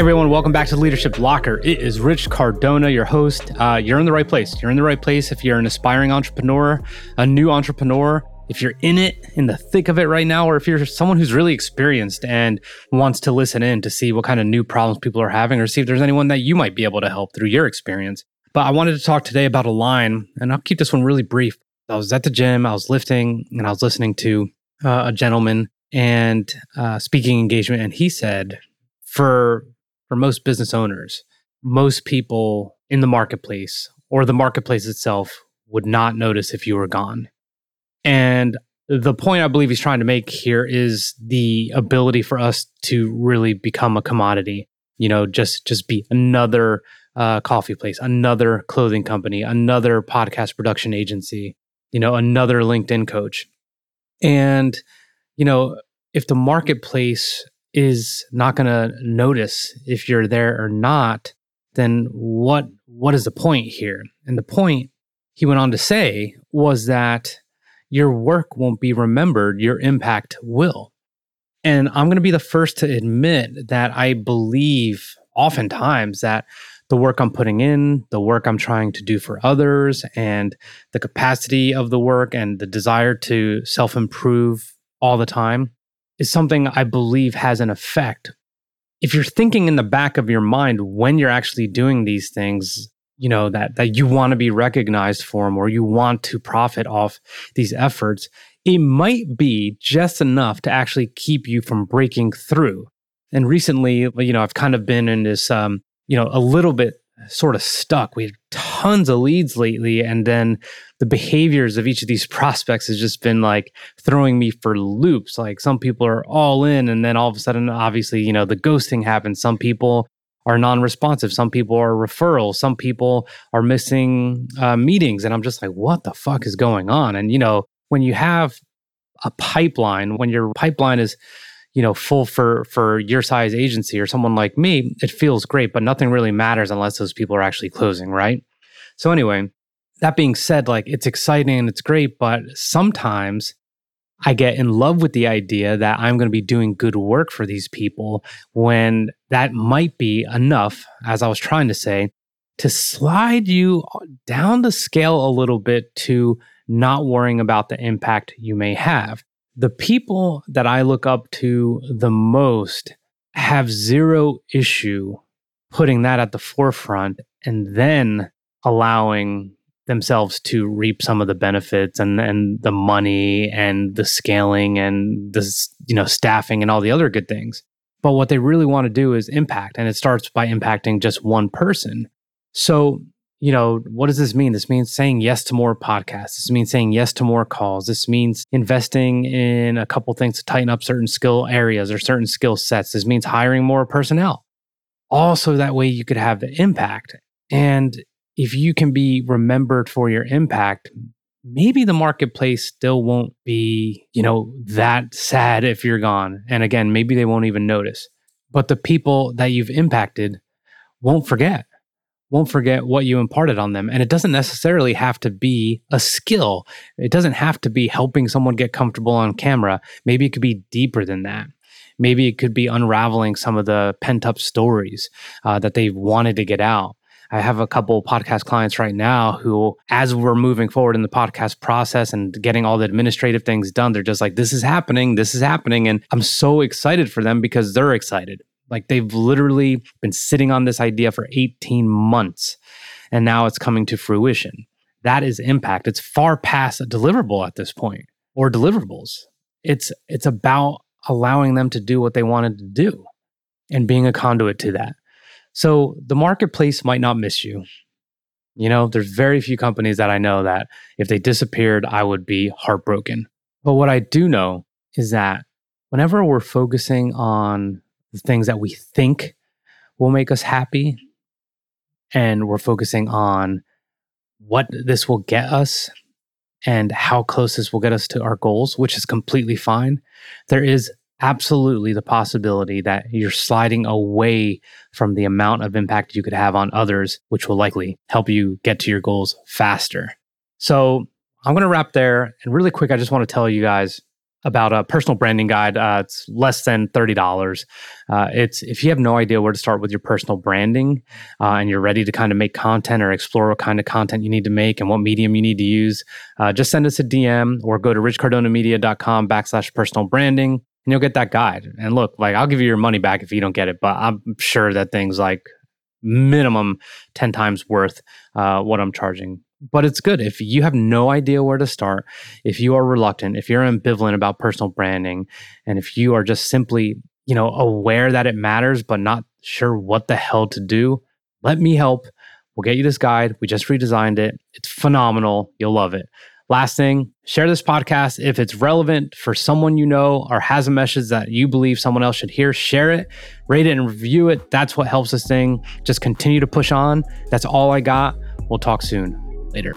everyone, welcome back to Leadership Locker. It is Rich Cardona, your host. Uh, you're in the right place. You're in the right place if you're an aspiring entrepreneur, a new entrepreneur, if you're in it, in the thick of it right now, or if you're someone who's really experienced and wants to listen in to see what kind of new problems people are having, or see if there's anyone that you might be able to help through your experience. But I wanted to talk today about a line, and I'll keep this one really brief. I was at the gym, I was lifting, and I was listening to uh, a gentleman and uh, speaking engagement, and he said, for for most business owners, most people in the marketplace or the marketplace itself would not notice if you were gone. And the point I believe he's trying to make here is the ability for us to really become a commodity. You know, just just be another uh, coffee place, another clothing company, another podcast production agency. You know, another LinkedIn coach. And you know, if the marketplace is not going to notice if you're there or not, then what what is the point here? And the point he went on to say was that your work won't be remembered, your impact will. And I'm going to be the first to admit that I believe oftentimes that the work I'm putting in, the work I'm trying to do for others, and the capacity of the work and the desire to self improve all the time is something I believe has an effect. If you're thinking in the back of your mind when you're actually doing these things, you know, that, that you want to be recognized for them or you want to profit off these efforts, it might be just enough to actually keep you from breaking through. And recently, you know, I've kind of been in this, um, you know, a little bit sort of stuck. We had tons of leads lately, and then the behaviors of each of these prospects has just been like throwing me for loops. Like some people are all in, and then all of a sudden, obviously, you know, the ghosting happens. Some people are non-responsive. Some people are referrals. Some people are missing uh, meetings, and I'm just like, what the fuck is going on? And you know, when you have a pipeline, when your pipeline is you know full for for your size agency or someone like me it feels great but nothing really matters unless those people are actually closing right? So anyway that being said like it's exciting and it's great but sometimes I get in love with the idea that I'm going to be doing good work for these people when that might be enough, as I was trying to say, to slide you down the scale a little bit to not worrying about the impact you may have the people that I look up to the most have zero issue putting that at the forefront and then allowing themselves to reap some of the benefits and and the money and the scaling and the you know staffing and all the other good things. But what they really want to do is impact and it starts by impacting just one person. So you know, what does this mean? This means saying yes to more podcasts. This means saying yes to more calls. This means investing in a couple things to tighten up certain skill areas or certain skill sets. This means hiring more personnel. Also, that way you could have the impact. And if you can be remembered for your impact, maybe the marketplace still won't be, you know, that sad if you're gone. And again, maybe they won't even notice. But the people that you've impacted won't forget won't forget what you imparted on them. And it doesn't necessarily have to be a skill. It doesn't have to be helping someone get comfortable on camera. Maybe it could be deeper than that. Maybe it could be unraveling some of the pent up stories uh, that they've wanted to get out. I have a couple podcast clients right now who, as we're moving forward in the podcast process and getting all the administrative things done, they're just like, this is happening, this is happening. And I'm so excited for them because they're excited. Like they've literally been sitting on this idea for 18 months and now it's coming to fruition. That is impact. It's far past a deliverable at this point or deliverables. It's it's about allowing them to do what they wanted to do and being a conduit to that. So the marketplace might not miss you. You know, there's very few companies that I know that if they disappeared, I would be heartbroken. But what I do know is that whenever we're focusing on the things that we think will make us happy. And we're focusing on what this will get us and how close this will get us to our goals, which is completely fine. There is absolutely the possibility that you're sliding away from the amount of impact you could have on others, which will likely help you get to your goals faster. So I'm going to wrap there. And really quick, I just want to tell you guys about a personal branding guide. Uh, it's less than thirty dollars. Uh, it's if you have no idea where to start with your personal branding, uh, and you're ready to kind of make content or explore what kind of content you need to make and what medium you need to use, uh, just send us a DM or go to richcardonamedia.com backslash personal branding, and you'll get that guide. And look, like I'll give you your money back if you don't get it, but I'm sure that thing's like minimum ten times worth uh, what I'm charging but it's good. If you have no idea where to start if you are reluctant if you're ambivalent about personal branding and if you are just simply you know aware that it matters but not sure what the hell to do let me help. We'll get you this guide. We just redesigned it. It's phenomenal. You'll love it. Last thing share this podcast if it's relevant for someone you know or has a message that you believe someone else should hear. Share it rate it and review it. That's what helps this thing just continue to push on. That's all i got. We'll talk soon Later.